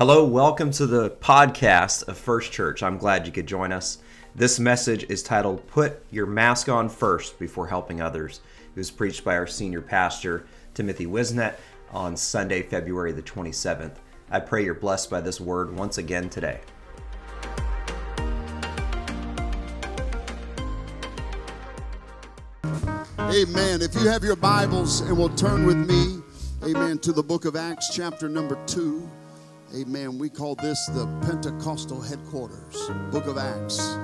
Hello, welcome to the podcast of First Church. I'm glad you could join us. This message is titled Put Your Mask On First Before Helping Others. It was preached by our senior pastor, Timothy Wisnet, on Sunday, February the 27th. I pray you're blessed by this word once again today. Amen. If you have your Bibles and will turn with me, amen, to the book of Acts, chapter number two. Amen. We call this the Pentecostal headquarters, book of Acts,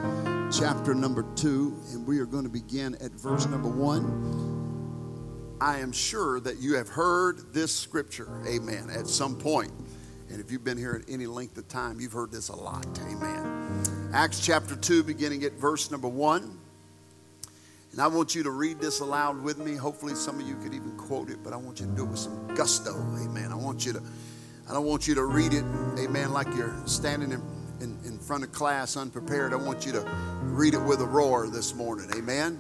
chapter number two. And we are going to begin at verse number one. I am sure that you have heard this scripture, amen, at some point. And if you've been here at any length of time, you've heard this a lot, amen. Acts chapter 2, beginning at verse number 1. And I want you to read this aloud with me. Hopefully, some of you could even quote it, but I want you to do it with some gusto. Amen. I want you to, I don't want you to read it, amen, like you're standing in, in, in front of class unprepared. I want you to read it with a roar this morning. Amen.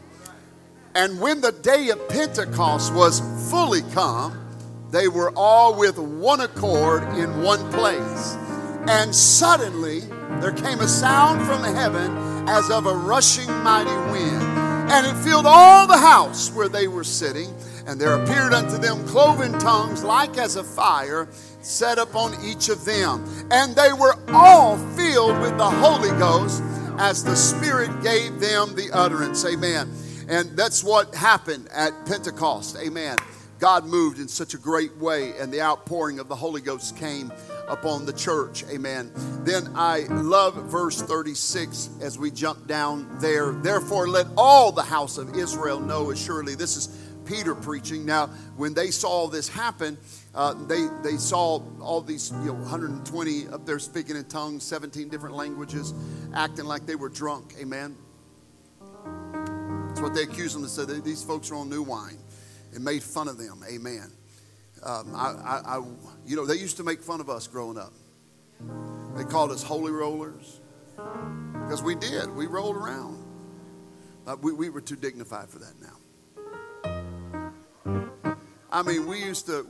And when the day of Pentecost was fully come, they were all with one accord in one place. And suddenly there came a sound from heaven as of a rushing mighty wind and it filled all the house where they were sitting. And there appeared unto them cloven tongues like as a fire set upon each of them. And they were all filled with the Holy Ghost as the Spirit gave them the utterance. Amen. And that's what happened at Pentecost. Amen. God moved in such a great way, and the outpouring of the Holy Ghost came upon the church. Amen. Then I love verse 36 as we jump down there. Therefore, let all the house of Israel know assuredly. This is Peter preaching. Now, when they saw this happen, uh, they, they saw all these you know, 120 up there speaking in tongues, 17 different languages, acting like they were drunk. Amen. That's what they accused them to say. These folks are on new wine and made fun of them. Amen. Um, I, I, I, you know, they used to make fun of us growing up. They called us holy rollers because we did. We rolled around. We, we were too dignified for that now. I mean, we used to,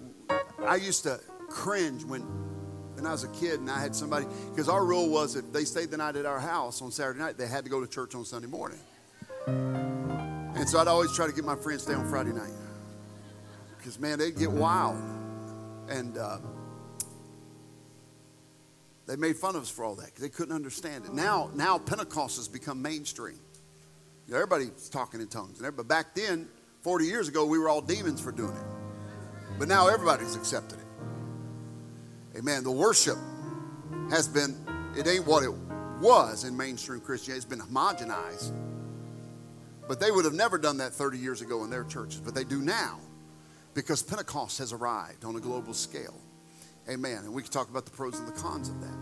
I used to cringe when, when I was a kid and I had somebody, because our rule was if they stayed the night at our house on Saturday night, they had to go to church on Sunday morning. And so I'd always try to get my friends to stay on Friday night because man, they'd get wild, and uh, they made fun of us for all that because they couldn't understand it. Now, now Pentecost has become mainstream. Everybody's talking in tongues, but back then, 40 years ago, we were all demons for doing it. But now everybody's accepted it. Amen. The worship has been, it ain't what it was in mainstream Christianity. It's been homogenized. But they would have never done that 30 years ago in their churches, but they do now because Pentecost has arrived on a global scale. Amen. And we can talk about the pros and the cons of that.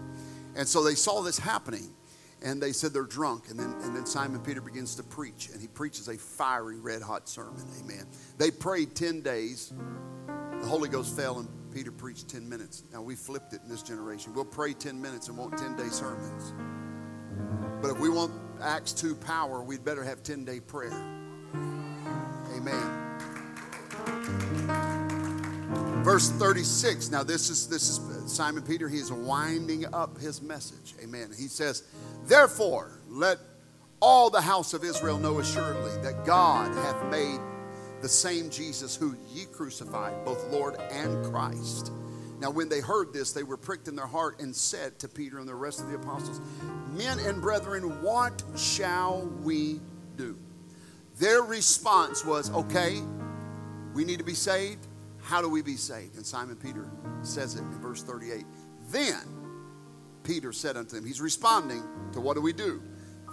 And so they saw this happening and they said they're drunk. And then, and then Simon Peter begins to preach and he preaches a fiery, red hot sermon. Amen. They prayed 10 days. The Holy Ghost fell and Peter preached 10 minutes. Now we flipped it in this generation. We'll pray 10 minutes and want 10 day sermons. But if we want Acts 2 power, we'd better have 10 day prayer. Amen. Verse 36. Now this is this is uh, Simon Peter. He is winding up his message. Amen. He says, Therefore, let all the house of Israel know assuredly that God hath made the same Jesus who ye crucified, both Lord and Christ. Now, when they heard this, they were pricked in their heart and said to Peter and the rest of the apostles, Men and brethren, what shall we do? Their response was, Okay, we need to be saved. How do we be saved? And Simon Peter says it in verse 38. Then Peter said unto them, He's responding to what do we do?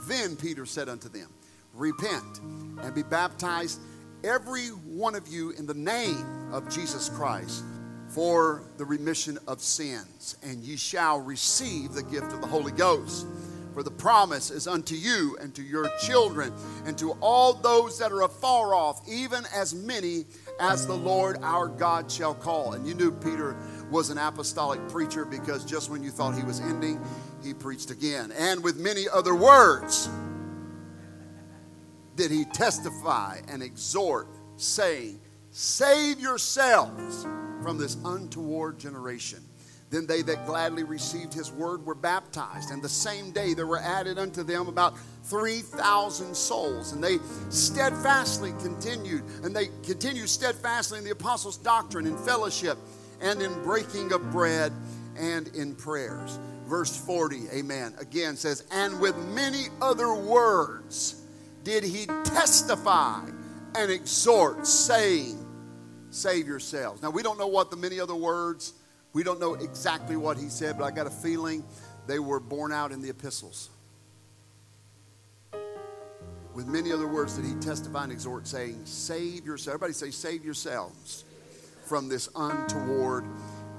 Then Peter said unto them, Repent and be baptized, every one of you, in the name of Jesus Christ for the remission of sins, and ye shall receive the gift of the Holy Ghost. For the promise is unto you and to your children and to all those that are afar off, even as many as the Lord our God shall call. And you knew Peter was an apostolic preacher because just when you thought he was ending, he preached again. And with many other words did he testify and exhort, saying, Save yourselves from this untoward generation. Then they that gladly received his word were baptized. And the same day there were added unto them about 3,000 souls. And they steadfastly continued, and they continued steadfastly in the apostles' doctrine, in fellowship, and in breaking of bread, and in prayers. Verse 40, amen, again says, And with many other words did he testify and exhort, saying, Save yourselves. Now, we don't know what the many other words we don't know exactly what he said, but I got a feeling they were borne out in the epistles. With many other words that he testify and exhort, saying, Save yourselves. Everybody say, Save yourselves from this untoward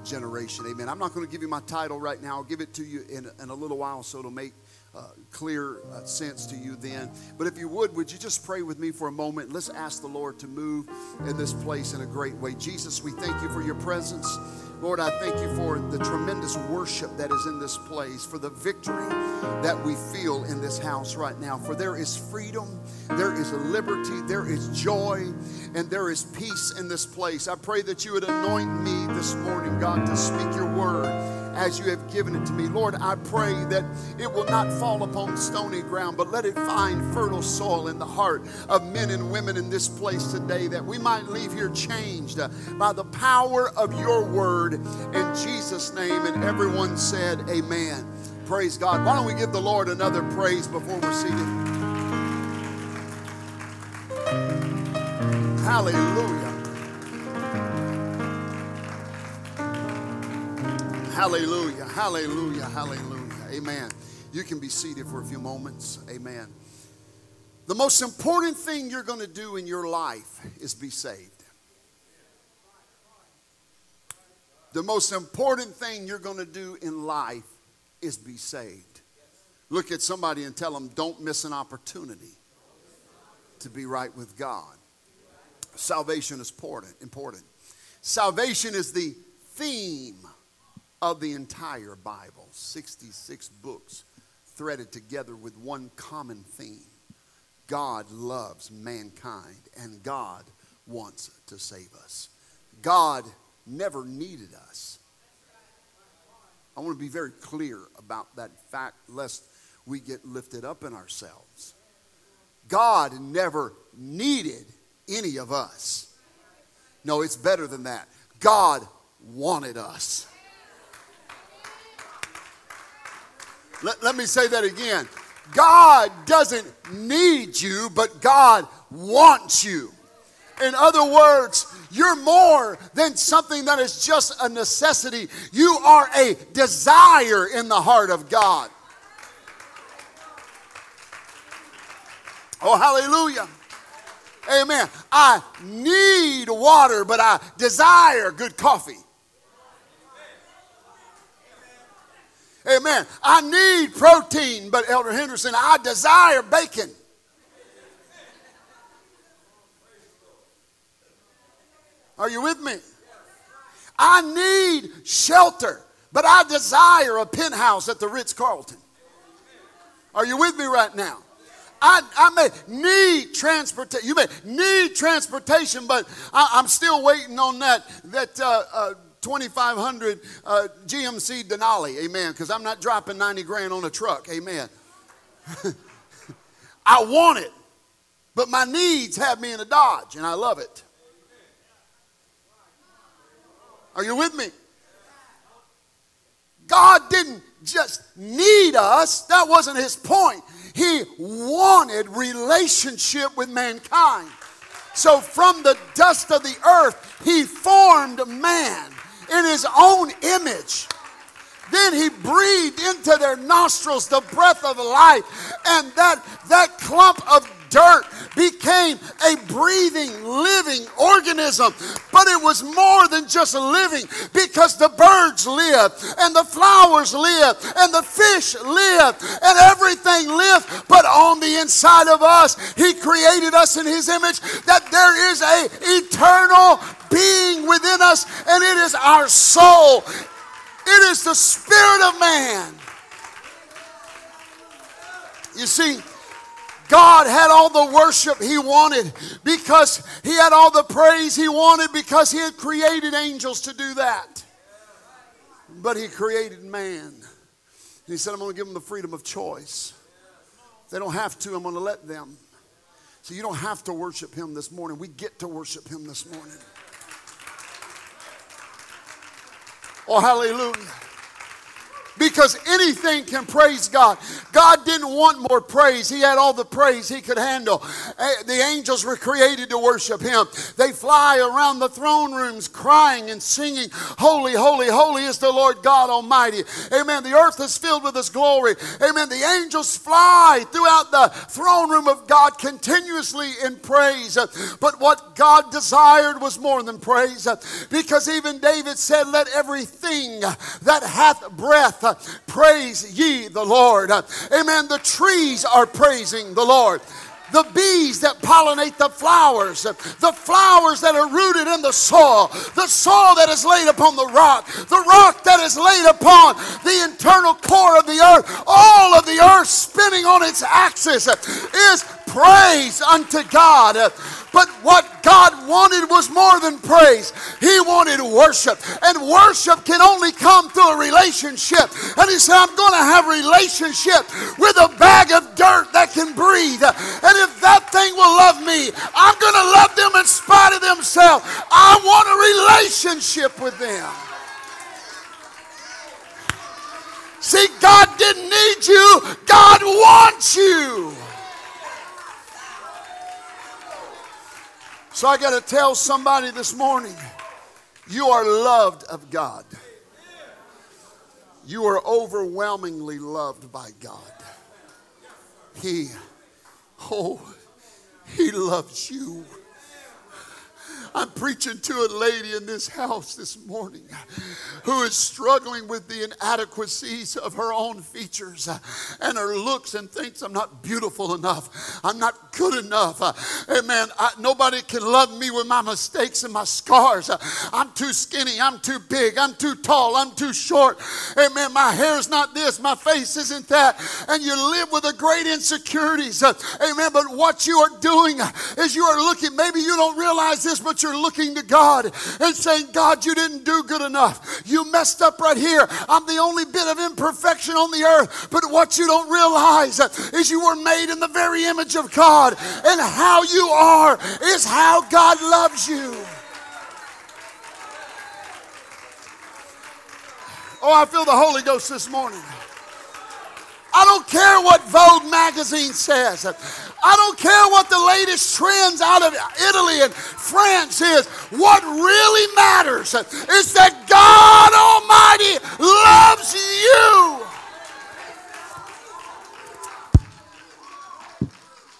generation. Amen. I'm not going to give you my title right now. I'll give it to you in, in a little while so it'll make uh, clear uh, sense to you then. But if you would, would you just pray with me for a moment? Let's ask the Lord to move in this place in a great way. Jesus, we thank you for your presence. Lord, I thank you for the tremendous worship that is in this place, for the victory that we feel in this house right now. For there is freedom, there is liberty, there is joy, and there is peace in this place. I pray that you would anoint me this morning, God, to speak your word as you have given it to me. Lord, I pray that it will not fall upon stony ground, but let it find fertile soil in the heart of men and women in this place today, that we might leave here changed uh, by the power of your word. In Jesus' name, and everyone said, Amen. Praise God. Why don't we give the Lord another praise before we're seated? Hallelujah. Hallelujah, hallelujah, hallelujah. Amen. You can be seated for a few moments. Amen. The most important thing you're going to do in your life is be saved. The most important thing you're going to do in life is be saved. Look at somebody and tell them, don't miss an opportunity to be right with God. Salvation is important. important. Salvation is the theme of the entire Bible 66 books threaded together with one common theme God loves mankind and God wants to save us. God never needed us. I want to be very clear about that fact, lest we get lifted up in ourselves. God never needed any of us. No, it's better than that. God wanted us. Let, let me say that again. God doesn't need you, but God wants you. In other words, you're more than something that is just a necessity. You are a desire in the heart of God. Oh, hallelujah. Amen. I need water, but I desire good coffee. Amen. I need protein, but Elder Henderson, I desire bacon. Are you with me? I need shelter, but I desire a penthouse at the Ritz Carlton. Are you with me right now? I, I may need transportation. You may need transportation, but I, am still waiting on that that uh, uh, 2,500 uh, GMC Denali, amen, because I'm not dropping 90 grand on a truck, amen. I want it, but my needs have me in a Dodge, and I love it. Are you with me? God didn't just need us, that wasn't his point. He wanted relationship with mankind. So, from the dust of the earth, he formed man in his own image. Then he breathed into their nostrils the breath of life, and that, that clump of dirt became a breathing, living organism. But it was more than just living because the birds live, and the flowers live, and the fish live, and everything lived. But on the inside of us, He created us in His image that there is a eternal being within us, and it is our soul. It is the spirit of man. You see, God had all the worship he wanted because he had all the praise he wanted because he had created angels to do that. But he created man. And he said, I'm going to give them the freedom of choice. They don't have to, I'm going to let them. So you don't have to worship him this morning. We get to worship him this morning. Oh, hallelujah because anything can praise God. God didn't want more praise, He had all the praise He could handle. Eh, the angels were created to worship Him. They fly around the throne rooms crying and singing, Holy, holy, holy is the Lord God Almighty. Amen. The earth is filled with His glory. Amen. The angels fly throughout the throne room of God continuously in praise. But what God desired was more than praise because even David said, Let everything that hath breath praise ye the Lord. Amen. The trees are praising the Lord the bees that pollinate the flowers, the flowers that are rooted in the soil, the soil that is laid upon the rock, the rock that is laid upon the internal core of the earth, all of the earth spinning on its axis is praise unto God. But what God wanted was more than praise. He wanted worship. And worship can only come through a relationship. And he said, I'm going to have a relationship with a bag of dirt that can breathe. And if that thing will love me, I'm going to love them in spite of themselves. I want a relationship with them. See, God didn't need you, God wants you. So I got to tell somebody this morning you are loved of God. You are overwhelmingly loved by God. He, oh, He loves you. I'm preaching to a lady in this house this morning who is struggling with the inadequacies of her own features and her looks and thinks I'm not beautiful enough. I'm not good enough. Amen. I, nobody can love me with my mistakes and my scars. I'm too skinny. I'm too big. I'm too tall. I'm too short. Amen. My hair's not this. My face isn't that. And you live with a great insecurities. Amen. But what you are doing is you are looking, maybe you don't realize this, but you're looking to God and saying, God, you didn't do good enough. You messed up right here. I'm the only bit of imperfection on the earth. But what you don't realize is you were made in the very image of God. And how you are is how God loves you. Oh, I feel the Holy Ghost this morning. I don't care what Vogue magazine says. I don't care what the latest trends out of Italy and France is. What really matters is that God Almighty loves you.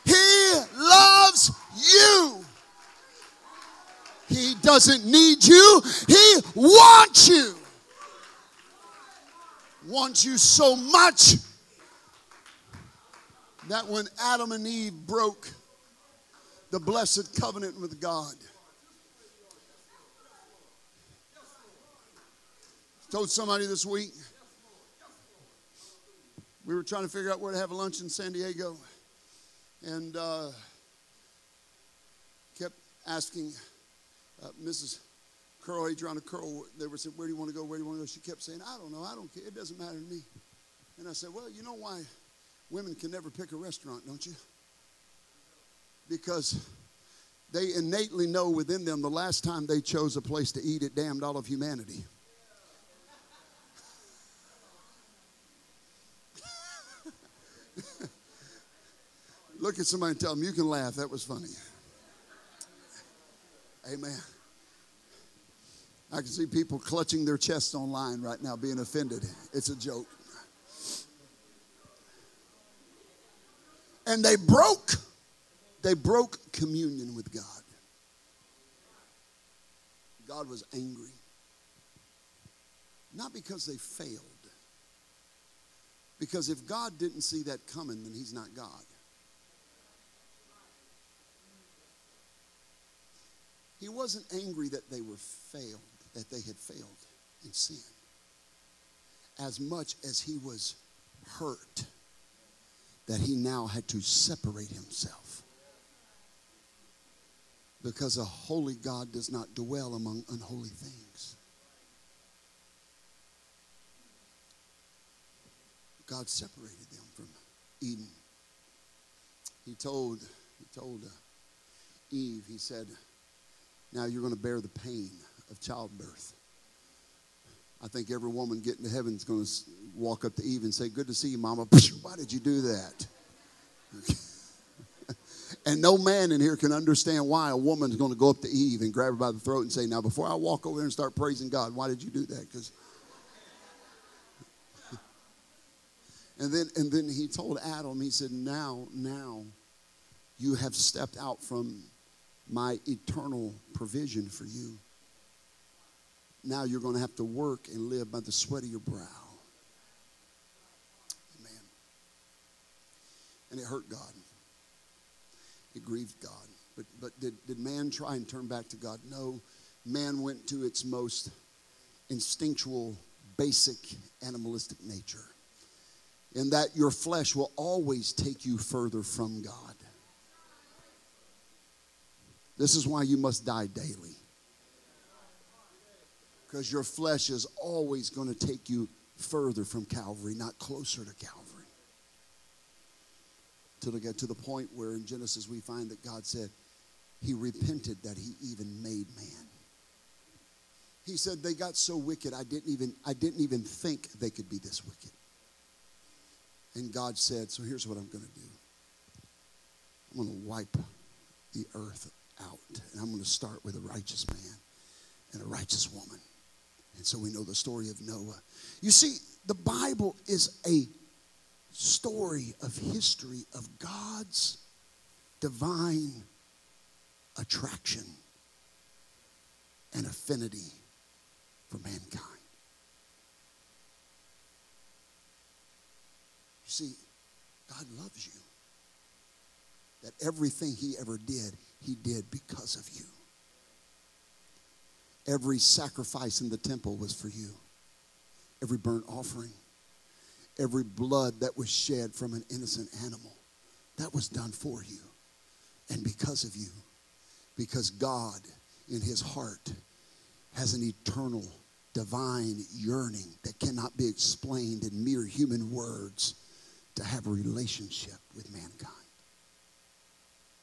He loves you. He doesn't need you, He wants you. Wants you so much that when Adam and Eve broke the blessed covenant with God, told somebody this week, we were trying to figure out where to have a lunch in San Diego, and uh, kept asking uh, Mrs. Curl, Adriana Curl, they were saying, Where do you want to go? Where do you want to go? She kept saying, I don't know, I don't care, it doesn't matter to me. And I said, Well, you know why women can never pick a restaurant, don't you? Because they innately know within them the last time they chose a place to eat, it damned all of humanity. Look at somebody and tell them, you can laugh. That was funny. Amen. I can see people clutching their chests online right now, being offended. It's a joke. And they broke they broke communion with God. God was angry. Not because they failed. Because if God didn't see that coming, then he's not God. He wasn't angry that they were failed, that they had failed in sin, as much as he was hurt that he now had to separate himself. Because a holy God does not dwell among unholy things. God separated them from Eden. He told, he told uh, Eve, he said, Now you're going to bear the pain of childbirth. I think every woman getting to heaven is going to walk up to Eve and say, Good to see you, Mama. Why did you do that? and no man in here can understand why a woman is going to go up to Eve and grab her by the throat and say, Now, before I walk over there and start praising God, why did you do that? Because. and then, and then he told Adam, he said, Now, now you have stepped out from my eternal provision for you. Now you're going to have to work and live by the sweat of your brow. Amen. And it hurt God. It grieved God. But, but did, did man try and turn back to God? No. Man went to its most instinctual, basic, animalistic nature. In that your flesh will always take you further from God. This is why you must die daily. Because your flesh is always going to take you further from Calvary, not closer to Calvary. Till to get to the point where in Genesis we find that God said, He repented that He even made man. He said they got so wicked I didn't even I didn't even think they could be this wicked. And God said, So here's what I'm going to do. I'm going to wipe the earth out. And I'm going to start with a righteous man and a righteous woman. And so we know the story of Noah. You see, the Bible is a story of history of God's divine attraction and affinity for mankind. You see, God loves you. That everything He ever did, He did because of you. Every sacrifice in the temple was for you, every burnt offering, every blood that was shed from an innocent animal, that was done for you and because of you. Because God, in His heart, has an eternal, divine yearning that cannot be explained in mere human words to have a relationship with mankind.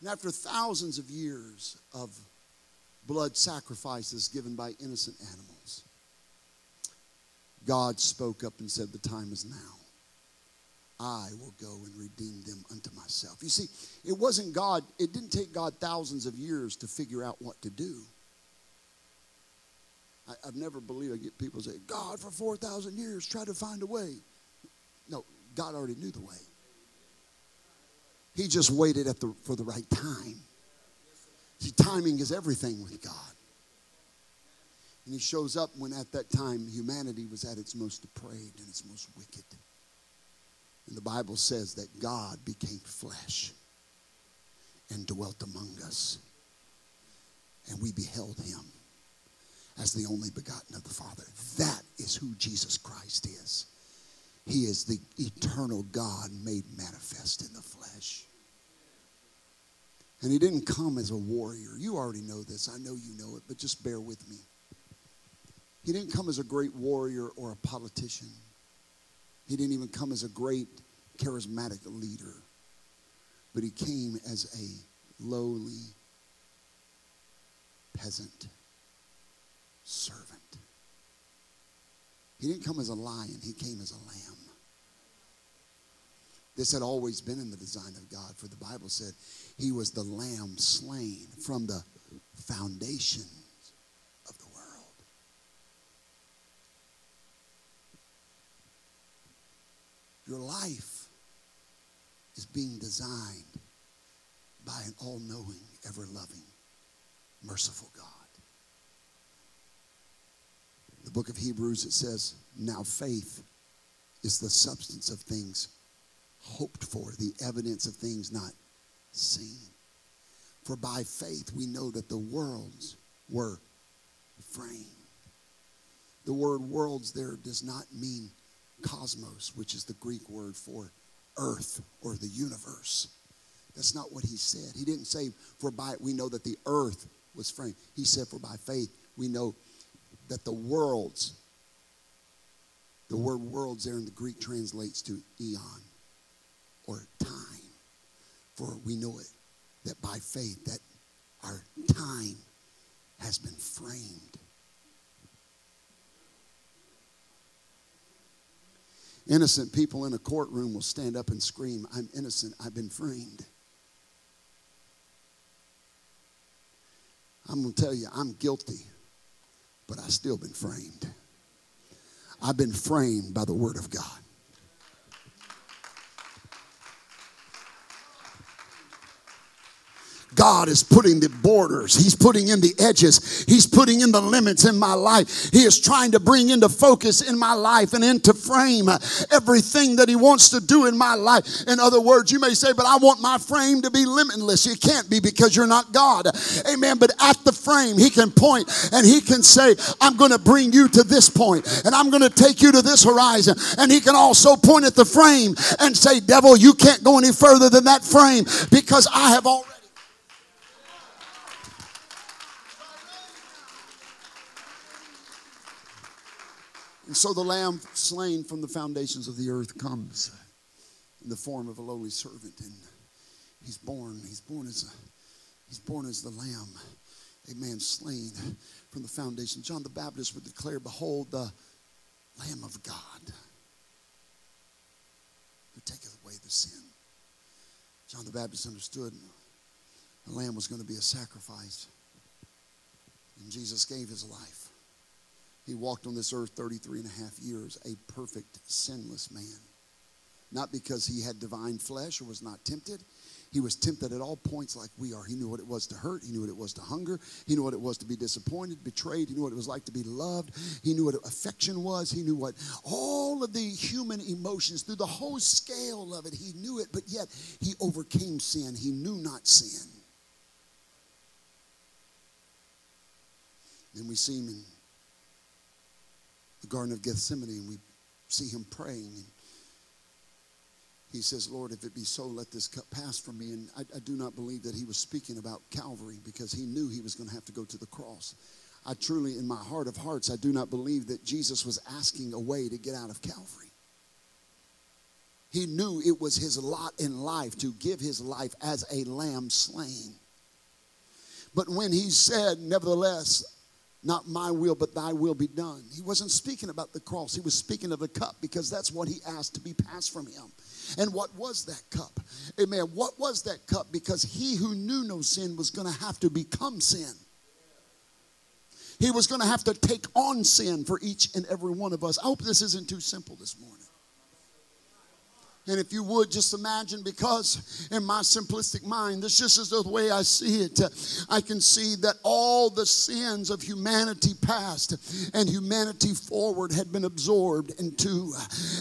And after thousands of years of blood sacrifices given by innocent animals. God spoke up and said, The time is now. I will go and redeem them unto myself. You see, it wasn't God, it didn't take God thousands of years to figure out what to do. I, have never believed I get people say, God for 4,000 years tried to find a way. No, God already knew the way. He just waited at the, for the right time. See, timing is everything with God. And he shows up when at that time humanity was at its most depraved and its most wicked. And the Bible says that God became flesh and dwelt among us. And we beheld him as the only begotten of the Father. That is who Jesus Christ is. He is the eternal God made manifest in the flesh. And he didn't come as a warrior. You already know this. I know you know it, but just bear with me. He didn't come as a great warrior or a politician. He didn't even come as a great charismatic leader. But he came as a lowly peasant servant. He didn't come as a lion, he came as a lamb. This had always been in the design of God, for the Bible said he was the lamb slain from the foundations of the world. Your life is being designed by an all knowing, ever loving, merciful God. In the book of Hebrews, it says, Now faith is the substance of things hoped for, the evidence of things not seen. For by faith we know that the worlds were framed. The word worlds there does not mean cosmos, which is the Greek word for earth or the universe. That's not what he said. He didn't say, for by we know that the earth was framed. He said, for by faith we know that the worlds The word worlds there in the Greek translates to eon or time. For we know it that by faith that our time has been framed. Innocent people in a courtroom will stand up and scream, I'm innocent, I've been framed. I'm going to tell you, I'm guilty, but I've still been framed. I've been framed by the Word of God. God is putting the borders, He's putting in the edges, He's putting in the limits in my life. He is trying to bring into focus in my life and into frame everything that He wants to do in my life. In other words, you may say, But I want my frame to be limitless. You can't be because you're not God. Amen. But at the frame, He can point and He can say, I'm going to bring you to this point and I'm going to take you to this horizon. And He can also point at the frame and say, Devil, you can't go any further than that frame because I have already. And so the lamb slain from the foundations of the earth comes in the form of a lowly servant. And he's born. He's born as a, he's born as the lamb, a man slain from the foundation. John the Baptist would declare, Behold the Lamb of God who taketh away the sin. John the Baptist understood the lamb was going to be a sacrifice. And Jesus gave his life. He walked on this earth 33 and a half years, a perfect, sinless man. Not because he had divine flesh or was not tempted. He was tempted at all points like we are. He knew what it was to hurt. He knew what it was to hunger. He knew what it was to be disappointed, betrayed. He knew what it was like to be loved. He knew what affection was. He knew what all of the human emotions, through the whole scale of it, he knew it, but yet he overcame sin. He knew not sin. Then we see him in the Garden of Gethsemane and we see him praying. And he says, Lord, if it be so, let this cup pass from me. And I, I do not believe that he was speaking about Calvary because he knew he was going to have to go to the cross. I truly, in my heart of hearts, I do not believe that Jesus was asking a way to get out of Calvary. He knew it was his lot in life to give his life as a lamb slain. But when he said, Nevertheless, not my will, but thy will be done. He wasn't speaking about the cross. He was speaking of the cup because that's what he asked to be passed from him. And what was that cup? Amen. What was that cup? Because he who knew no sin was going to have to become sin. He was going to have to take on sin for each and every one of us. I hope this isn't too simple this morning. And if you would just imagine, because in my simplistic mind, this just is the way I see it. I can see that all the sins of humanity past and humanity forward had been absorbed into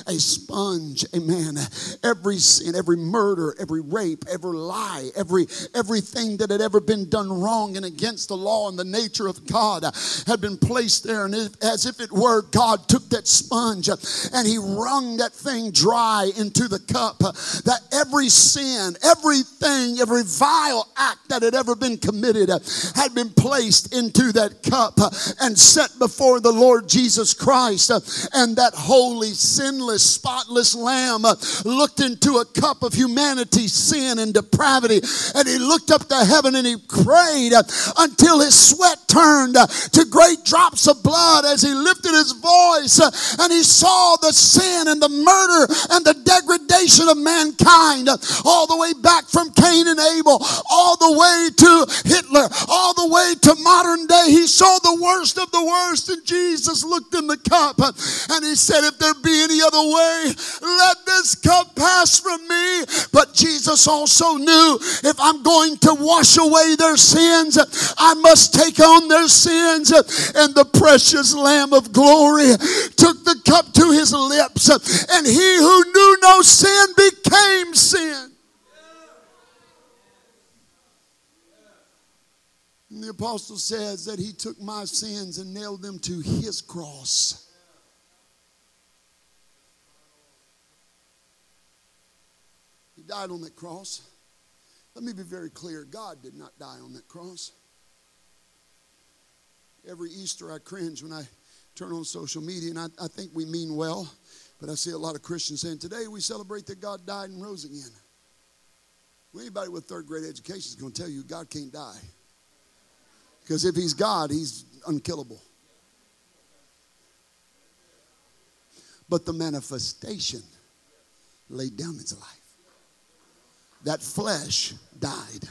a sponge. Amen. Every sin, every murder, every rape, every lie, every everything that had ever been done wrong and against the law and the nature of God had been placed there. And as if it were, God took that sponge and he wrung that thing dry into the cup uh, that every sin, everything, every vile act that had ever been committed uh, had been placed into that cup uh, and set before the Lord Jesus Christ. And that holy, sinless, spotless lamb looked into a cup of humanity's sin and depravity. And he looked up to heaven and he prayed until his sweat turned uh, to great drops of blood as he lifted his voice uh, and he saw the sin and the murder and the degradation of mankind, uh, all the way back from Cain and Abel, all the way to Hitler, all the way to modern day. He saw the worst of the worst, and Jesus looked in the cup and he said, If there be any other way, let this cup pass from me. But Jesus also knew if I'm going to wash away their sins, I must take on their sins. And the precious Lamb of glory took the cup to his lips, and he who knew no sin became sin. And the apostle says that he took my sins and nailed them to his cross. He died on that cross. Let me be very clear God did not die on that cross. Every Easter, I cringe when I turn on social media, and I, I think we mean well, but I see a lot of Christians saying, Today we celebrate that God died and rose again. Well, anybody with third grade education is going to tell you God can't die. Because if He's God, He's unkillable. But the manifestation laid down its life. That flesh died,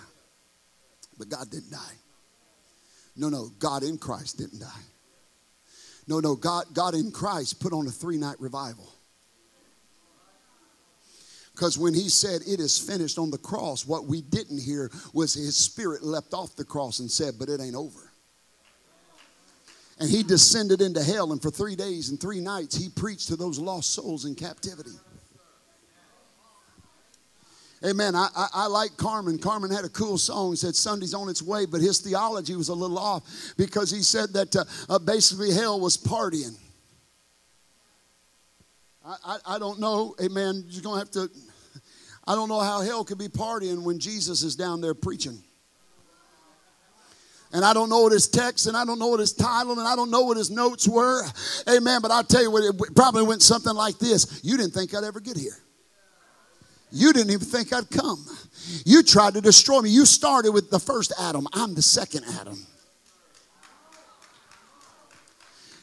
but God didn't die. No, no, God in Christ didn't die. No, no, God, God in Christ put on a three night revival. Because when he said, It is finished on the cross, what we didn't hear was his spirit leapt off the cross and said, But it ain't over. And he descended into hell, and for three days and three nights, he preached to those lost souls in captivity. Amen. I, I, I, like Carmen. Carmen had a cool song. said Sunday's on its way, but his theology was a little off because he said that uh, uh, basically hell was partying. I, I, I don't know. Amen. You're going to have to. I don't know how hell could be partying when Jesus is down there preaching. And I don't know what his text, and I don't know what his title, and I don't know what his notes were. Amen. But I'll tell you what, it probably went something like this You didn't think I'd ever get here. You didn't even think I'd come. You tried to destroy me. You started with the first Adam. I'm the second Adam.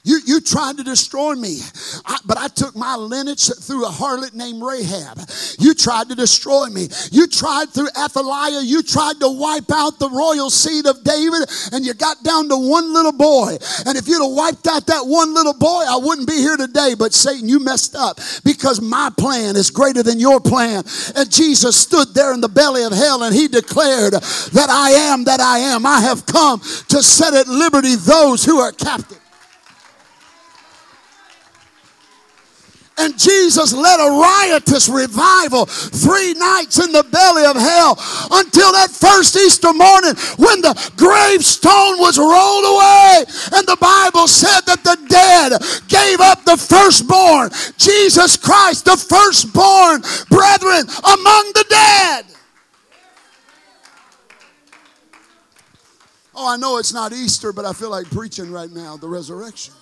You, you tried to destroy me, I, but I took my lineage through a harlot named Rahab. You tried to destroy me. You tried through Athaliah. You tried to wipe out the royal seed of David, and you got down to one little boy. And if you'd have wiped out that one little boy, I wouldn't be here today. But Satan, you messed up because my plan is greater than your plan. And Jesus stood there in the belly of hell and he declared that I am that I am. I have come to set at liberty those who are captive. And Jesus led a riotous revival three nights in the belly of hell until that first Easter morning when the gravestone was rolled away. And the Bible said that the dead gave up the firstborn. Jesus Christ, the firstborn, brethren, among the dead. Oh, I know it's not Easter, but I feel like preaching right now the resurrection.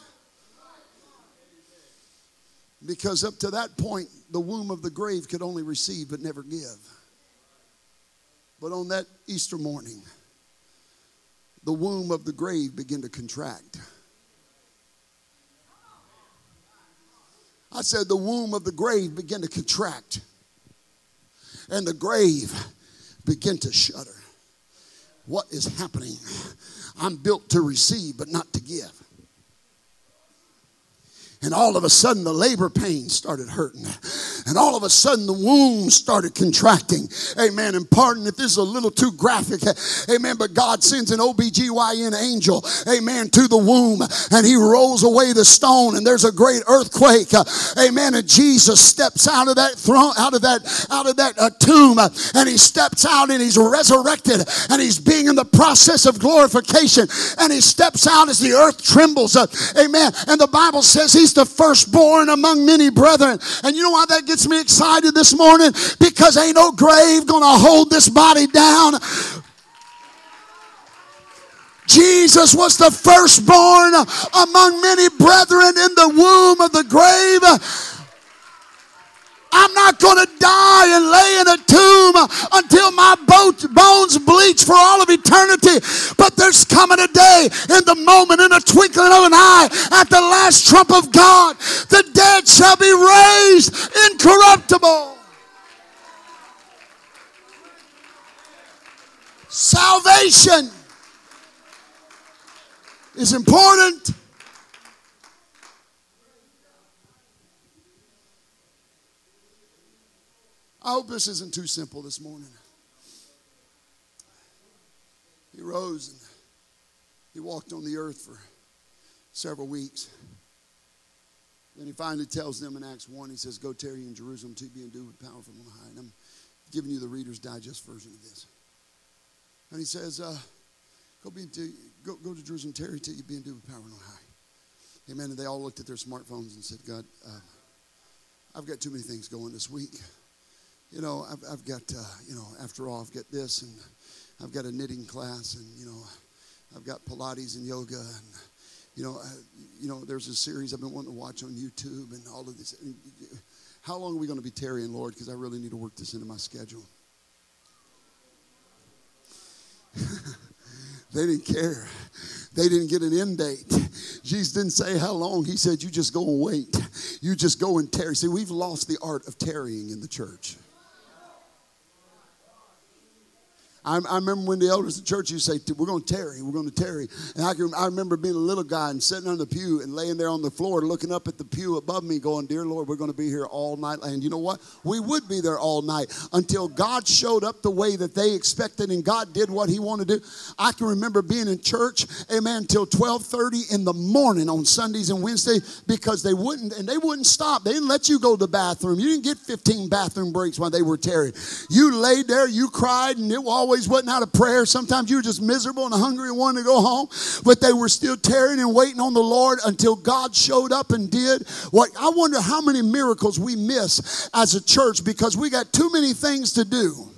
Because up to that point, the womb of the grave could only receive but never give. But on that Easter morning, the womb of the grave began to contract. I said, the womb of the grave began to contract, and the grave began to shudder. What is happening? I'm built to receive, but not to give. And all of a sudden, the labor pains started hurting. And all of a sudden, the womb started contracting. Amen. And pardon if this is a little too graphic. Amen. But God sends an OBGYN angel, amen, to the womb. And he rolls away the stone. And there's a great earthquake. Amen. And Jesus steps out of that throne, out of that, out of that uh, tomb. And he steps out and he's resurrected. And he's being in the process of glorification. And he steps out as the earth trembles. amen. And the Bible says he's the firstborn among many brethren. And you know why that gets me excited this morning? Because ain't no grave gonna hold this body down. Jesus was the firstborn among many brethren in the womb of the grave. I'm not going to die and lay in a tomb until my bones bleach for all of eternity. But there's coming a day in the moment, in a twinkling of an eye, at the last trump of God, the dead shall be raised incorruptible. Salvation is important. I hope this isn't too simple this morning. He rose and he walked on the earth for several weeks. Then he finally tells them in Acts 1, he says, Go tarry in Jerusalem to be endued with power from on high. And I'm giving you the Reader's Digest version of this. And he says, uh, go, be into, go, go to Jerusalem, tarry till you be endued with power from on high. Amen. And they all looked at their smartphones and said, God, uh, I've got too many things going this week you know, I've, I've got, uh, you know, after all, I've got this and I've got a knitting class and, you know, I've got Pilates and yoga and, You know, uh, you know, there's a series I've been wanting to watch on YouTube and all of this. How long are we going to be tarrying, Lord? Because I really need to work this into my schedule. they didn't care. They didn't get an end date. Jesus didn't say how long. He said, You just go and wait. You just go and tarry. See, we've lost the art of tarrying in the church. I, I, remember when the elders of the church used to say, We're going to tarry, we're going to tarry. And I, can, I remember being a little guy and sitting on the pew and laying there on the floor looking up at the pew above me, going, Dear Lord, we're going to be here all night. And you know what? We would be there all night until God showed up the way that they expected and God did what He wanted to do. I can remember being in church, amen, till 12:30 in the morning on Sundays and Wednesdays because they wouldn't, and they wouldn't stop. They didn't let you go to the bathroom. You didn't get 15 bathroom breaks while they were tarrying. You laid there, you cried, and it always always wasn't out of prayer. Sometimes you were just miserable and hungry and wanted to go home. But they were still tearing and waiting on the Lord until God showed up and did what I wonder how many miracles we miss as a church because we got too many things to do.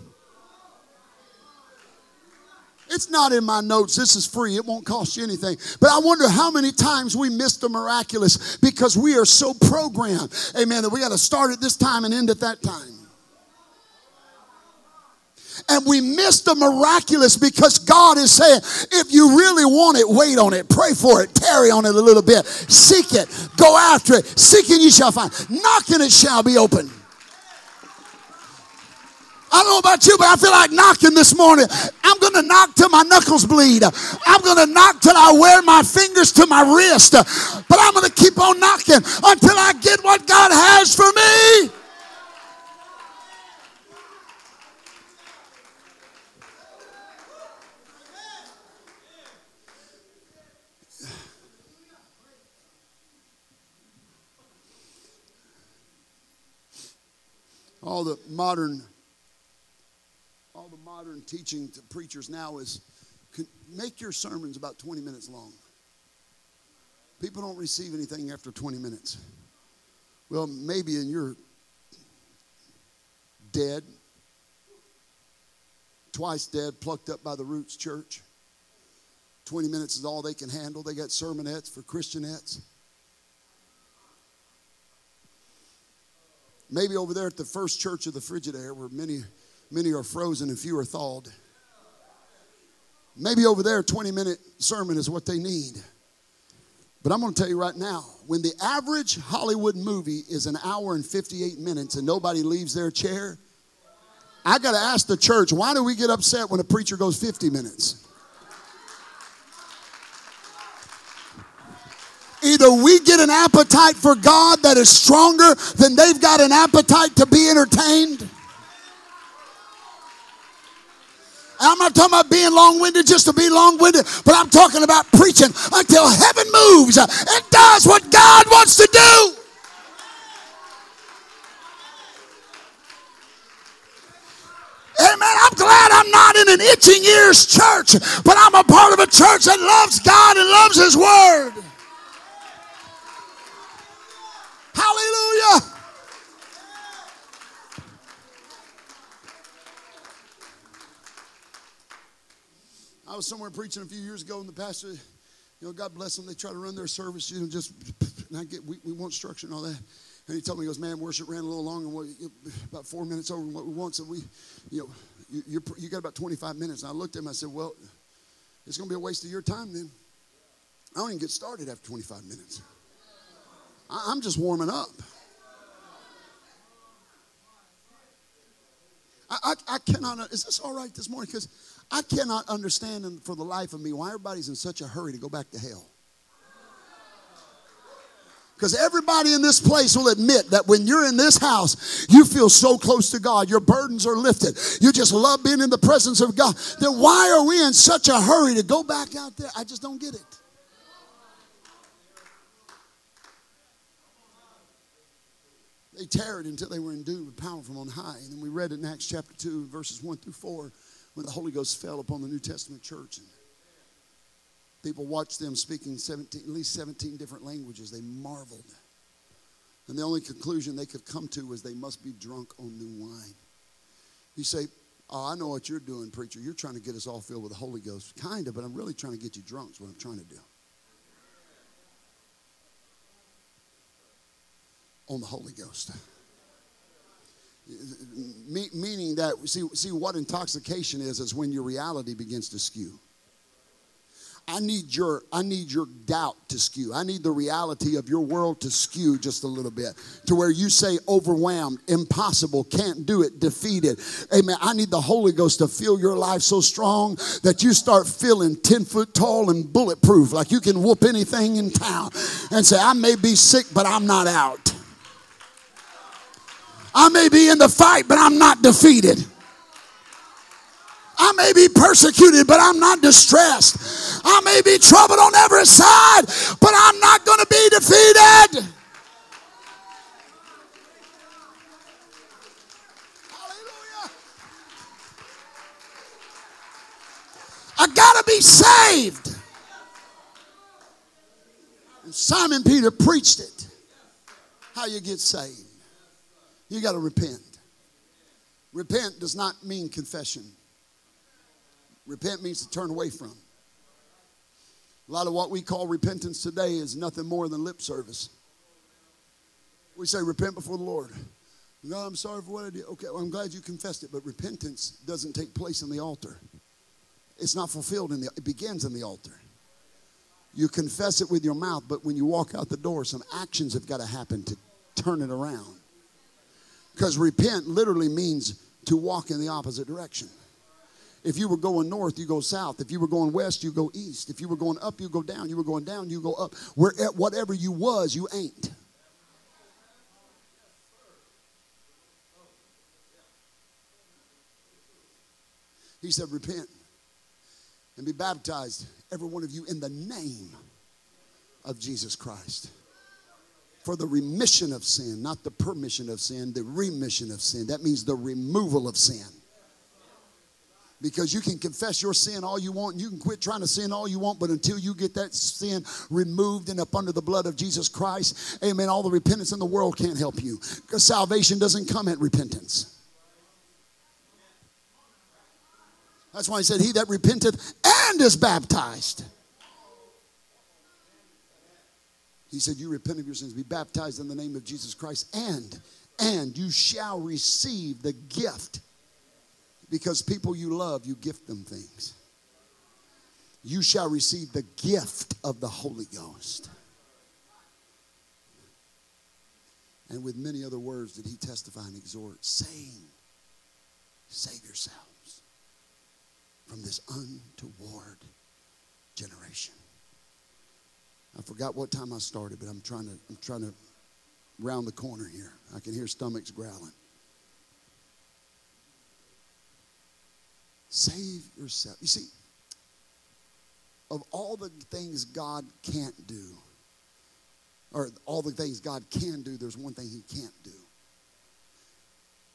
It's not in my notes. This is free. It won't cost you anything. But I wonder how many times we miss the miraculous because we are so programmed. Amen. That we got to start at this time and end at that time and we miss the miraculous because God is saying, if you really want it, wait on it, pray for it, tarry on it a little bit, seek it, go after it. Seeking you shall find, knocking it shall be open. I don't know about you, but I feel like knocking this morning. I'm going to knock till my knuckles bleed. I'm going to knock till I wear my fingers to my wrist. But I'm going to keep on knocking until I get what God has for me. All the modern all the modern teaching to preachers now is make your sermons about 20 minutes long. People don't receive anything after 20 minutes. Well, maybe in your dead, twice dead, plucked up by the roots church. 20 minutes is all they can handle. They got sermonettes for Christianettes. Maybe over there at the first church of the Frigidaire where many, many are frozen and few are thawed. Maybe over there, a 20 minute sermon is what they need. But I'm going to tell you right now when the average Hollywood movie is an hour and 58 minutes and nobody leaves their chair, I got to ask the church, why do we get upset when a preacher goes 50 minutes? Either we get an appetite for God that is stronger than they've got an appetite to be entertained. I'm not talking about being long winded just to be long winded, but I'm talking about preaching until heaven moves and does what God wants to do. Amen. I'm glad I'm not in an itching ears church, but I'm a part of a church that loves God and loves His Word. Hallelujah. I was somewhere preaching a few years ago, and the pastor, you know, God bless them, they try to run their service, you know, just, and I get, we, we want structure and all that. And he told me, he goes, man, worship ran a little long, and what, about four minutes over what we want, so we, you know, you, you got about 25 minutes. And I looked at him, I said, well, it's going to be a waste of your time then. I don't even get started after 25 minutes. I'm just warming up. I, I, I cannot, is this all right this morning? Because I cannot understand for the life of me why everybody's in such a hurry to go back to hell. Because everybody in this place will admit that when you're in this house, you feel so close to God. Your burdens are lifted. You just love being in the presence of God. Then why are we in such a hurry to go back out there? I just don't get it. They tarried until they were endued with power from on high. And then we read in Acts chapter 2, verses 1 through 4, when the Holy Ghost fell upon the New Testament church. And people watched them speaking 17, at least 17 different languages. They marveled. And the only conclusion they could come to was they must be drunk on new wine. You say, Oh, I know what you're doing, preacher. You're trying to get us all filled with the Holy Ghost. Kind of, but I'm really trying to get you drunk, is what I'm trying to do. On the Holy Ghost. Me- meaning that, see, see what intoxication is, is when your reality begins to skew. I need your I need your doubt to skew. I need the reality of your world to skew just a little bit to where you say overwhelmed, impossible, can't do it, defeated. Amen. I need the Holy Ghost to fill your life so strong that you start feeling 10 foot tall and bulletproof, like you can whoop anything in town and say, I may be sick, but I'm not out. I may be in the fight, but I'm not defeated. I may be persecuted, but I'm not distressed. I may be troubled on every side, but I'm not going to be defeated. Hallelujah. I got to be saved. And Simon Peter preached it. How you get saved. You got to repent. Repent does not mean confession. Repent means to turn away from. A lot of what we call repentance today is nothing more than lip service. We say, repent before the Lord. No, I'm sorry for what I did. Okay, well, I'm glad you confessed it, but repentance doesn't take place in the altar. It's not fulfilled in the, it begins in the altar. You confess it with your mouth, but when you walk out the door, some actions have got to happen to turn it around. Because repent literally means to walk in the opposite direction. If you were going north, you go south. If you were going west, you go east. If you were going up, you go down. You were going down, you go up. Where whatever you was, you ain't. He said, Repent and be baptized, every one of you, in the name of Jesus Christ. For the remission of sin, not the permission of sin, the remission of sin. That means the removal of sin. Because you can confess your sin all you want, and you can quit trying to sin all you want, but until you get that sin removed and up under the blood of Jesus Christ, amen, all the repentance in the world can't help you. Because salvation doesn't come at repentance. That's why he said, He that repenteth and is baptized. He said, You repent of your sins, be baptized in the name of Jesus Christ, and and you shall receive the gift because people you love, you gift them things. You shall receive the gift of the Holy Ghost. And with many other words did he testify and exhort, saying, Save yourselves from this untoward generation. I forgot what time I started, but I'm trying to I'm trying to round the corner here. I can hear stomachs growling. Save yourself. You see, of all the things God can't do, or all the things God can do, there's one thing He can't do.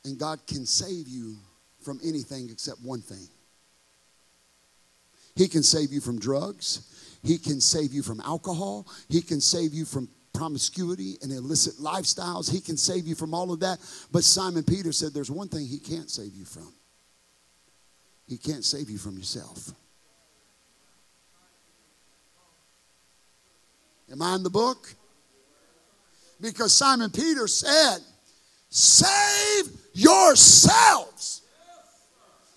And God can save you from anything except one thing. He can save you from drugs. He can save you from alcohol. He can save you from promiscuity and illicit lifestyles. He can save you from all of that. But Simon Peter said there's one thing he can't save you from. He can't save you from yourself. Am I in the book? Because Simon Peter said, Save yourselves.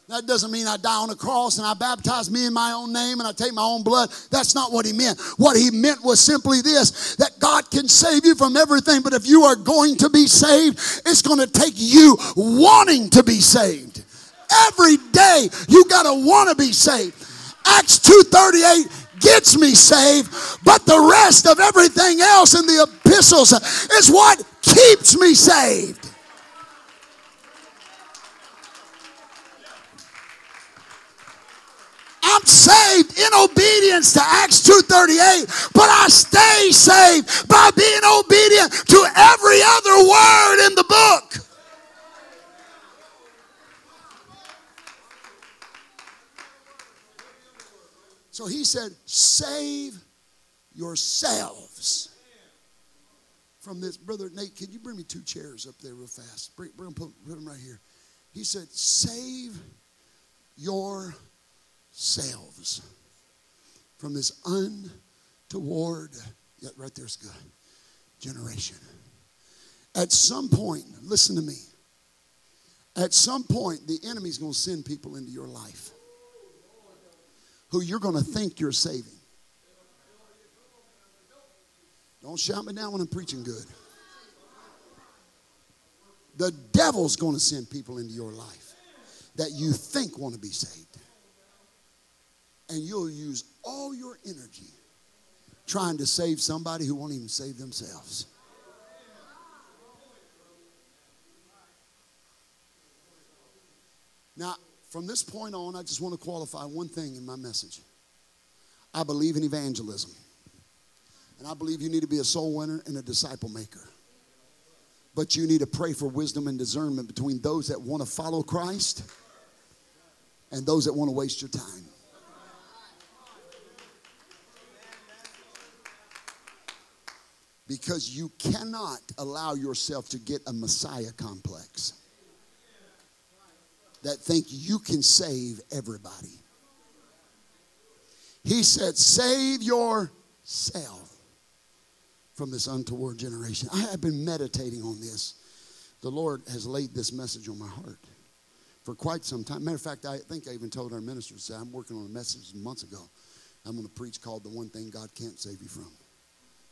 That doesn't mean I die on a cross and I baptize me in my own name and I take my own blood. That's not what he meant. What he meant was simply this that God can save you from everything, but if you are going to be saved, it's going to take you wanting to be saved. Every day you got to want to be saved. Acts 2:38 gets me saved, but the rest of everything else in the epistles is what keeps me saved. I'm saved in obedience to Acts 2:38, but I stay saved by being obedient to every other word in the book. So he said, Save yourselves from this. Brother Nate, can you bring me two chairs up there real fast? Bring, bring them, put, put them right here. He said, Save yourselves from this untoward, yeah, right there's good, generation. At some point, listen to me. At some point, the enemy's going to send people into your life who you're going to think you're saving. Don't shout me down when I'm preaching good. The devil's going to send people into your life that you think want to be saved. And you'll use all your energy trying to save somebody who won't even save themselves. Now, from this point on, I just want to qualify one thing in my message. I believe in evangelism. And I believe you need to be a soul winner and a disciple maker. But you need to pray for wisdom and discernment between those that want to follow Christ and those that want to waste your time. Because you cannot allow yourself to get a Messiah complex that think you can save everybody. He said, Save yourself from this untoward generation. I have been meditating on this. The Lord has laid this message on my heart for quite some time. Matter of fact, I think I even told our ministers, I'm working on a message months ago. I'm going to preach called The One Thing God Can't Save You From.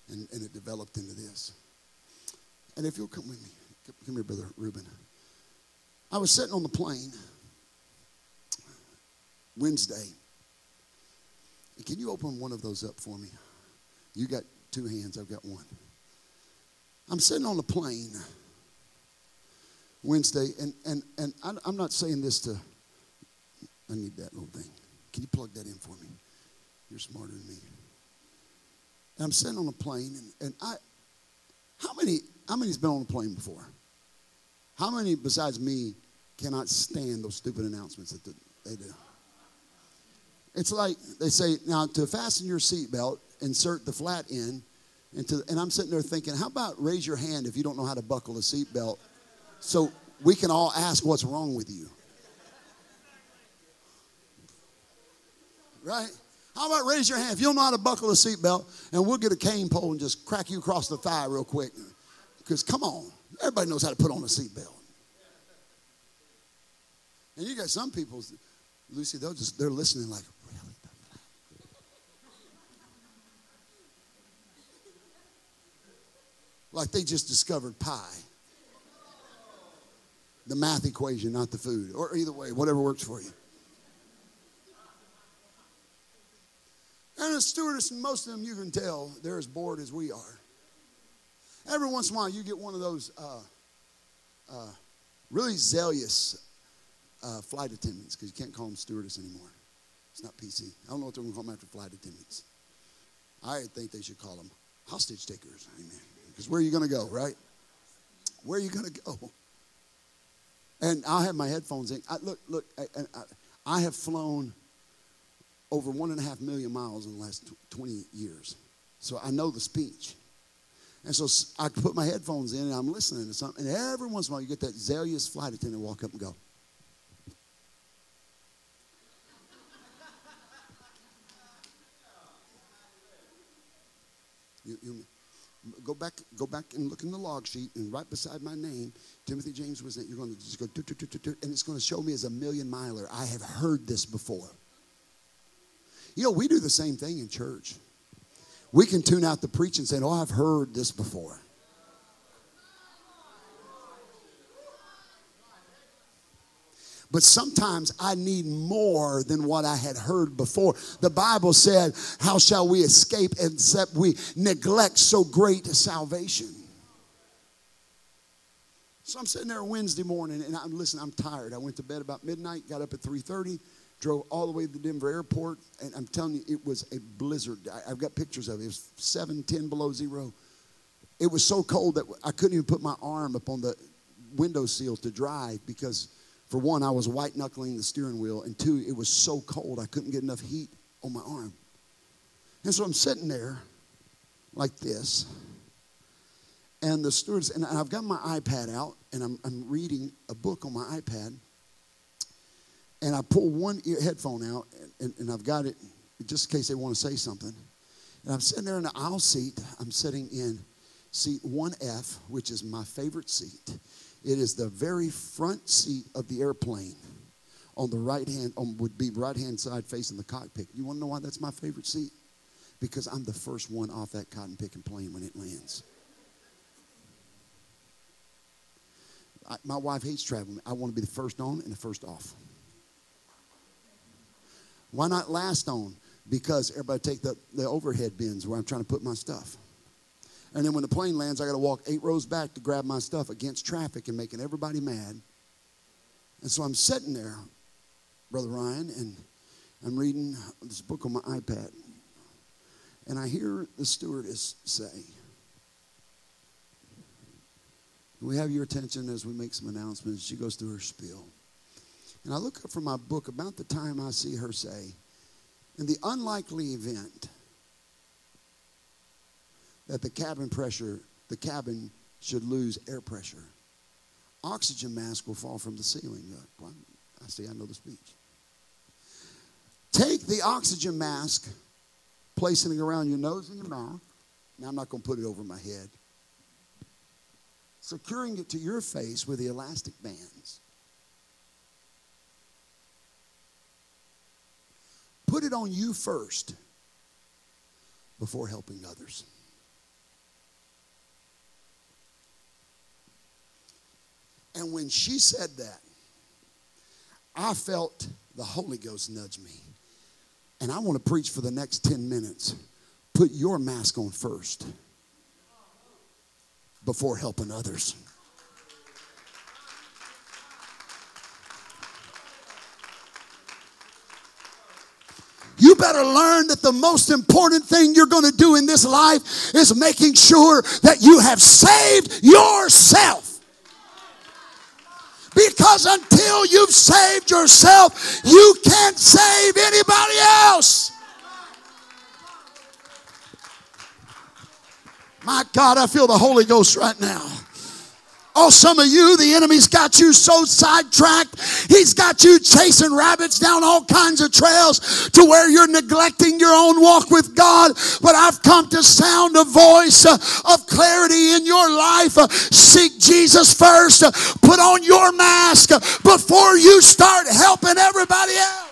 And, and it developed into this. And if you'll come with me, come here, Brother Reuben. I was sitting on the plane Wednesday. Can you open one of those up for me? You got two hands, I've got one. I'm sitting on the plane Wednesday, and, and, and I, am not saying this to, I need that little thing. Can you plug that in for me? You're smarter than me. And I'm sitting on a plane, and, and I, how many, how many's been on a plane before? How many besides me cannot stand those stupid announcements that they do? It's like they say, now to fasten your seatbelt, insert the flat end. And I'm sitting there thinking, how about raise your hand if you don't know how to buckle a seatbelt so we can all ask what's wrong with you? Right? How about raise your hand if you don't know how to buckle a seatbelt and we'll get a cane pole and just crack you across the thigh real quick? Because come on, everybody knows how to put on a seatbelt. And you got some people, Lucy, they'll just, they're listening like, really? like they just discovered pi. The math equation, not the food. Or either way, whatever works for you. And a stewardess, and most of them you can tell they're as bored as we are. Every once in a while, you get one of those uh, uh, really zealous uh, flight attendants, because you can't call them stewardess anymore. It's not PC. I don't know what they're going to call them after flight attendants. I think they should call them hostage takers. Amen. Because where are you going to go, right? Where are you going to go? And I'll have my headphones in. I, look, look, I, I, I, have flown over one and a half million miles in the last 20 years. So I know the speech. And so I put my headphones in and I'm listening to something. And every once in a while, you get that zealous flight attendant walk up and go, You, you, go back, go back and look in the log sheet, and right beside my name, Timothy James was it. You're going to just go, and it's going to show me as a million miler. I have heard this before. You know, we do the same thing in church. We can tune out the preaching saying, "Oh, I've heard this before." But sometimes I need more than what I had heard before. The Bible said, How shall we escape except we neglect so great a salvation? So I'm sitting there Wednesday morning and I'm listen, I'm tired. I went to bed about midnight, got up at 3:30, drove all the way to the Denver airport, and I'm telling you, it was a blizzard. I, have got pictures of it. It was seven, ten below zero. It was so cold that I couldn't even put my arm up on the window sills to drive because for one, I was white knuckling the steering wheel, and two, it was so cold I couldn't get enough heat on my arm. And so I'm sitting there like this, and the stewardess, and I've got my iPad out, and I'm, I'm reading a book on my iPad, and I pull one ear, headphone out, and, and, and I've got it just in case they want to say something. And I'm sitting there in the aisle seat. I'm sitting in seat 1F, which is my favorite seat. It is the very front seat of the airplane. On the right hand, on, would be right hand side facing the cockpit. You want to know why that's my favorite seat? Because I'm the first one off that cotton picking plane when it lands. I, my wife hates traveling. I want to be the first on and the first off. Why not last on? Because everybody take the, the overhead bins where I'm trying to put my stuff. And then when the plane lands, I got to walk eight rows back to grab my stuff against traffic and making everybody mad. And so I'm sitting there, Brother Ryan, and I'm reading this book on my iPad. And I hear the stewardess say, We have your attention as we make some announcements. She goes through her spiel. And I look up from my book about the time I see her say, In the unlikely event that the cabin pressure, the cabin should lose air pressure, oxygen mask will fall from the ceiling. I see, I know the speech. Take the oxygen mask, placing it around your nose and your mouth. Now, I'm not going to put it over my head. Securing it to your face with the elastic bands. Put it on you first before helping others. And when she said that, I felt the Holy Ghost nudge me. And I want to preach for the next 10 minutes. Put your mask on first before helping others. You better learn that the most important thing you're going to do in this life is making sure that you have saved yourself. Because until you've saved yourself, you can't save anybody else. My God, I feel the Holy Ghost right now. Oh, some of you, the enemy's got you so sidetracked. He's got you chasing rabbits down all kinds of trails to where you're neglecting your own walk with God. But I've come to sound a voice uh, of clarity in your life. Uh, seek Jesus first. Uh, put on your mask before you start helping everybody else.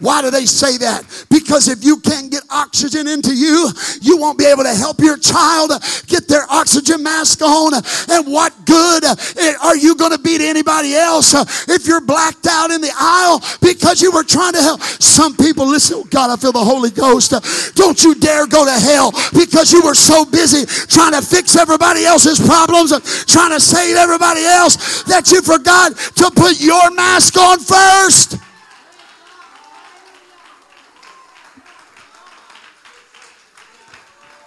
Why do they say that? Because if you can't get oxygen into you, you won't be able to help your child get their oxygen mask on. And what good eh, are you going to be to anybody else eh, if you're blacked out in the aisle because you were trying to help? Some people, listen, oh God, I feel the Holy Ghost. Don't you dare go to hell because you were so busy trying to fix everybody else's problems, trying to save everybody else that you forgot to put your mask on first.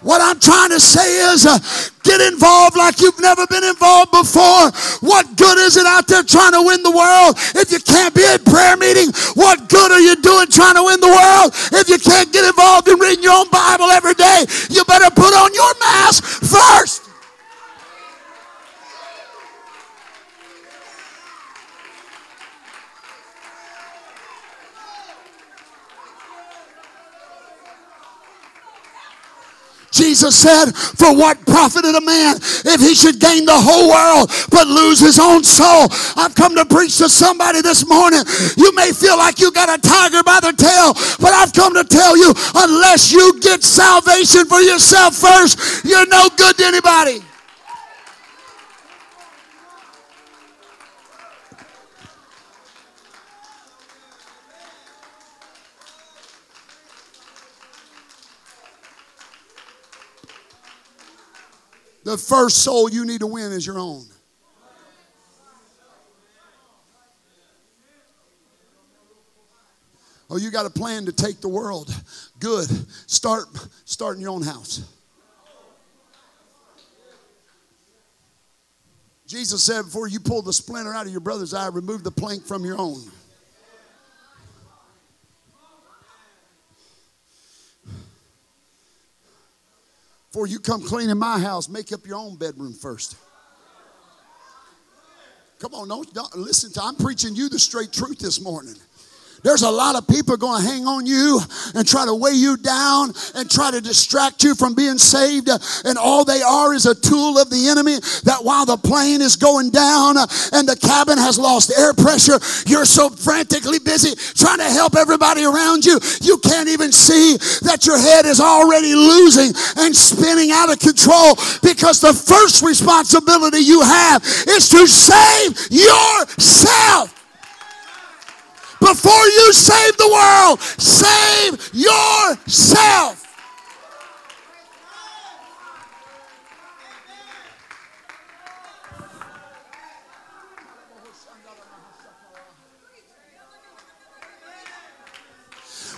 What I'm trying to say is uh, get involved like you've never been involved before. What good is it out there trying to win the world if you can't be at prayer meeting? What good are you doing trying to win the world if you can't get involved in reading your own Bible every day? You better put on your mask first. Jesus said, For what profited a man if he should gain the whole world but lose his own soul? I've come to preach to somebody this morning. You may feel like you got a tiger by the tail, but I've come to tell you unless you get salvation for yourself first, you're no good to anybody. The first soul you need to win is your own. Oh, you got a plan to take the world. Good. Start start in your own house. Jesus said, before you pull the splinter out of your brother's eye, remove the plank from your own. Before you come clean in my house, make up your own bedroom first. Come on, don't, don't listen to I'm preaching you the straight truth this morning. There's a lot of people going to hang on you and try to weigh you down and try to distract you from being saved. And all they are is a tool of the enemy that while the plane is going down and the cabin has lost air pressure, you're so frantically busy trying to help everybody around you. You can't even see that your head is already losing and spinning out of control because the first responsibility you have is to save yourself. Before you save the world, save yourself.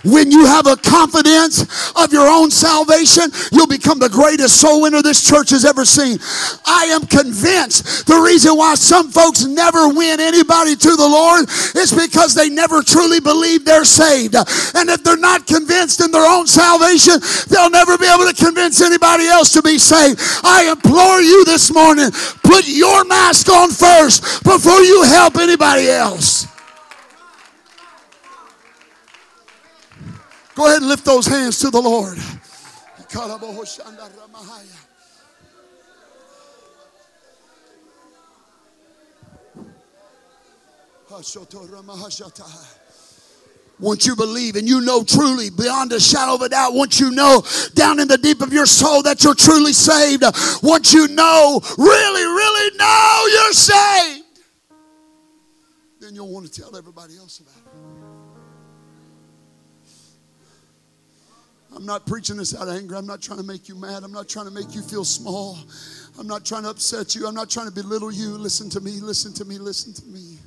When you have a confidence of your own salvation, you'll become the greatest soul winner this church has ever seen. I am convinced the reason why some folks never win anybody to the Lord is because they never truly believe they're saved. And if they're not convinced in their own salvation, they'll never be able to convince anybody else to be saved. I implore you this morning, put your mask on first before you help anybody else. Go ahead and lift those hands to the Lord. Once you believe and you know truly, beyond a shadow of a doubt, once you know down in the deep of your soul that you're truly saved, once you know, really, really know you're saved, then you'll want to tell everybody else about it. I'm not preaching this out of anger. I'm not trying to make you mad. I'm not trying to make you feel small. I'm not trying to upset you. I'm not trying to belittle you. Listen to me, listen to me, listen to me.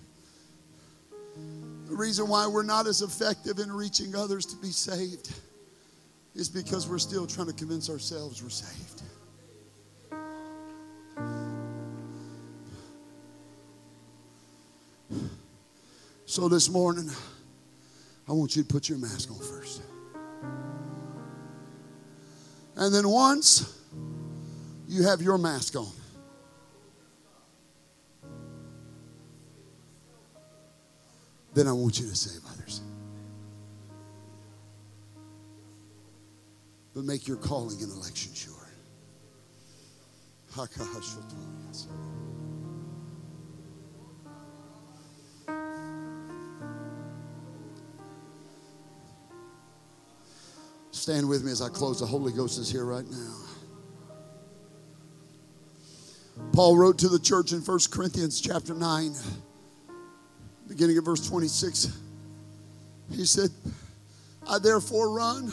The reason why we're not as effective in reaching others to be saved is because we're still trying to convince ourselves we're saved. So this morning, I want you to put your mask on first. And then once you have your mask on, then I want you to save others. But make your calling and election sure. Stand with me as I close. The Holy Ghost is here right now. Paul wrote to the church in 1 Corinthians chapter 9, beginning of verse 26. He said, I therefore run,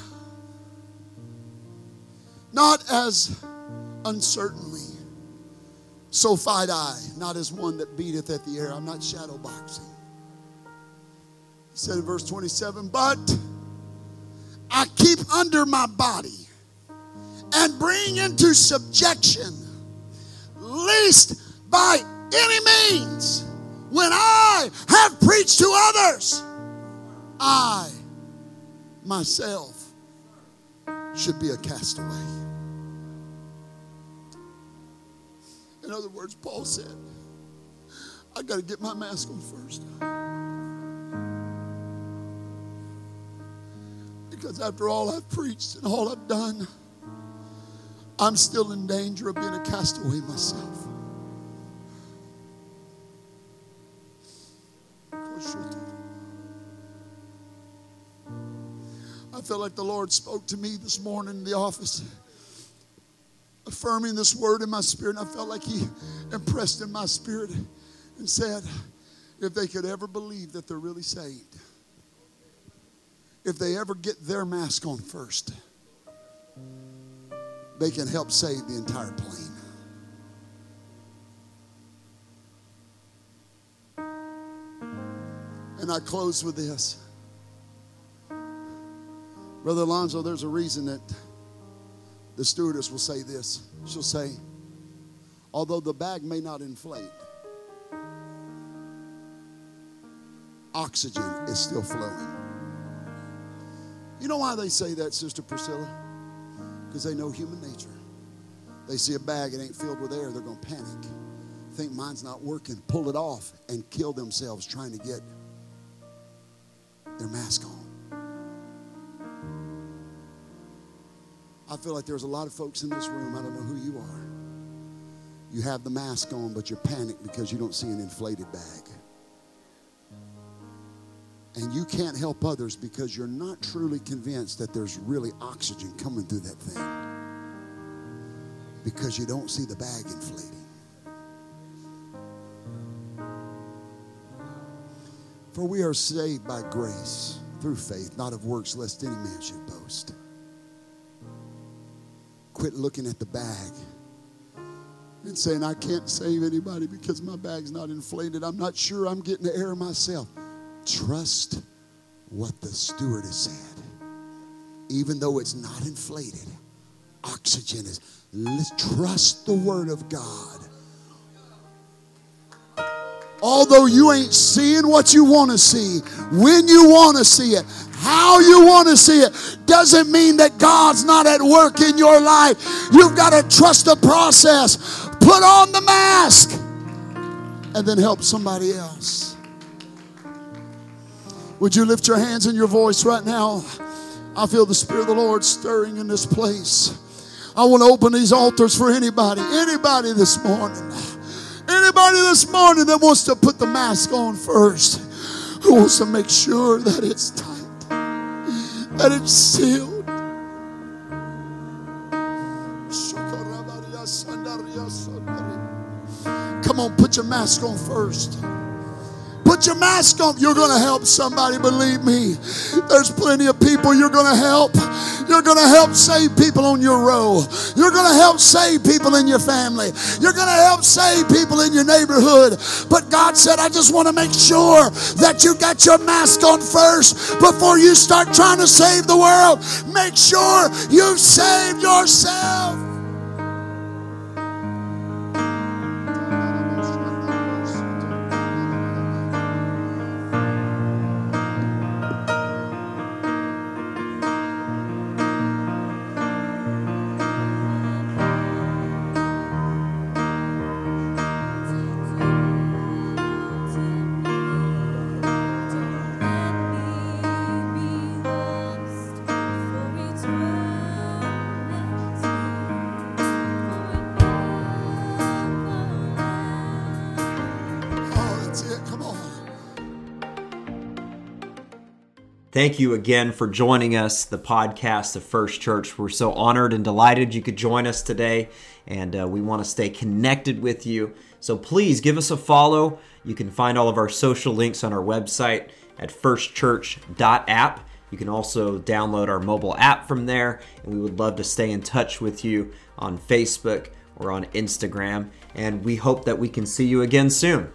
not as uncertainly, so fight I, not as one that beateth at the air. I'm not shadow boxing. He said in verse 27, but I keep under my body and bring into subjection, least by any means, when I have preached to others, I myself should be a castaway. In other words, Paul said, I got to get my mask on first. Because after all I've preached and all I've done, I'm still in danger of being a castaway myself. I felt like the Lord spoke to me this morning in the office, affirming this word in my spirit. And I felt like He impressed in my spirit and said, if they could ever believe that they're really saved, if they ever get their mask on first, they can help save the entire plane. And I close with this. Brother Alonzo, there's a reason that the stewardess will say this. She'll say, although the bag may not inflate, oxygen is still flowing. You know why they say that, Sister Priscilla? Because they know human nature. They see a bag, it ain't filled with air, they're going to panic. Think mine's not working, pull it off, and kill themselves trying to get their mask on. I feel like there's a lot of folks in this room, I don't know who you are. You have the mask on, but you're panicked because you don't see an inflated bag. And you can't help others because you're not truly convinced that there's really oxygen coming through that thing. Because you don't see the bag inflating. For we are saved by grace through faith, not of works, lest any man should boast. Quit looking at the bag and saying, I can't save anybody because my bag's not inflated. I'm not sure I'm getting the air myself. Trust what the steward has said. Even though it's not inflated, oxygen is. Let's trust the word of God. Although you ain't seeing what you want to see, when you want to see it, how you want to see it, doesn't mean that God's not at work in your life. You've got to trust the process. Put on the mask and then help somebody else. Would you lift your hands and your voice right now? I feel the Spirit of the Lord stirring in this place. I want to open these altars for anybody, anybody this morning. Anybody this morning that wants to put the mask on first, who wants to make sure that it's tight, that it's sealed. Come on, put your mask on first. Your mask on. You're going to help somebody, believe me. There's plenty of people you're going to help. You're going to help save people on your row. You're going to help save people in your family. You're going to help save people in your neighborhood. But God said, I just want to make sure that you got your mask on first before you start trying to save the world. Make sure you've saved yourself. Thank you again for joining us, the podcast of First Church. We're so honored and delighted you could join us today, and uh, we want to stay connected with you. So please give us a follow. You can find all of our social links on our website at firstchurch.app. You can also download our mobile app from there, and we would love to stay in touch with you on Facebook or on Instagram. And we hope that we can see you again soon.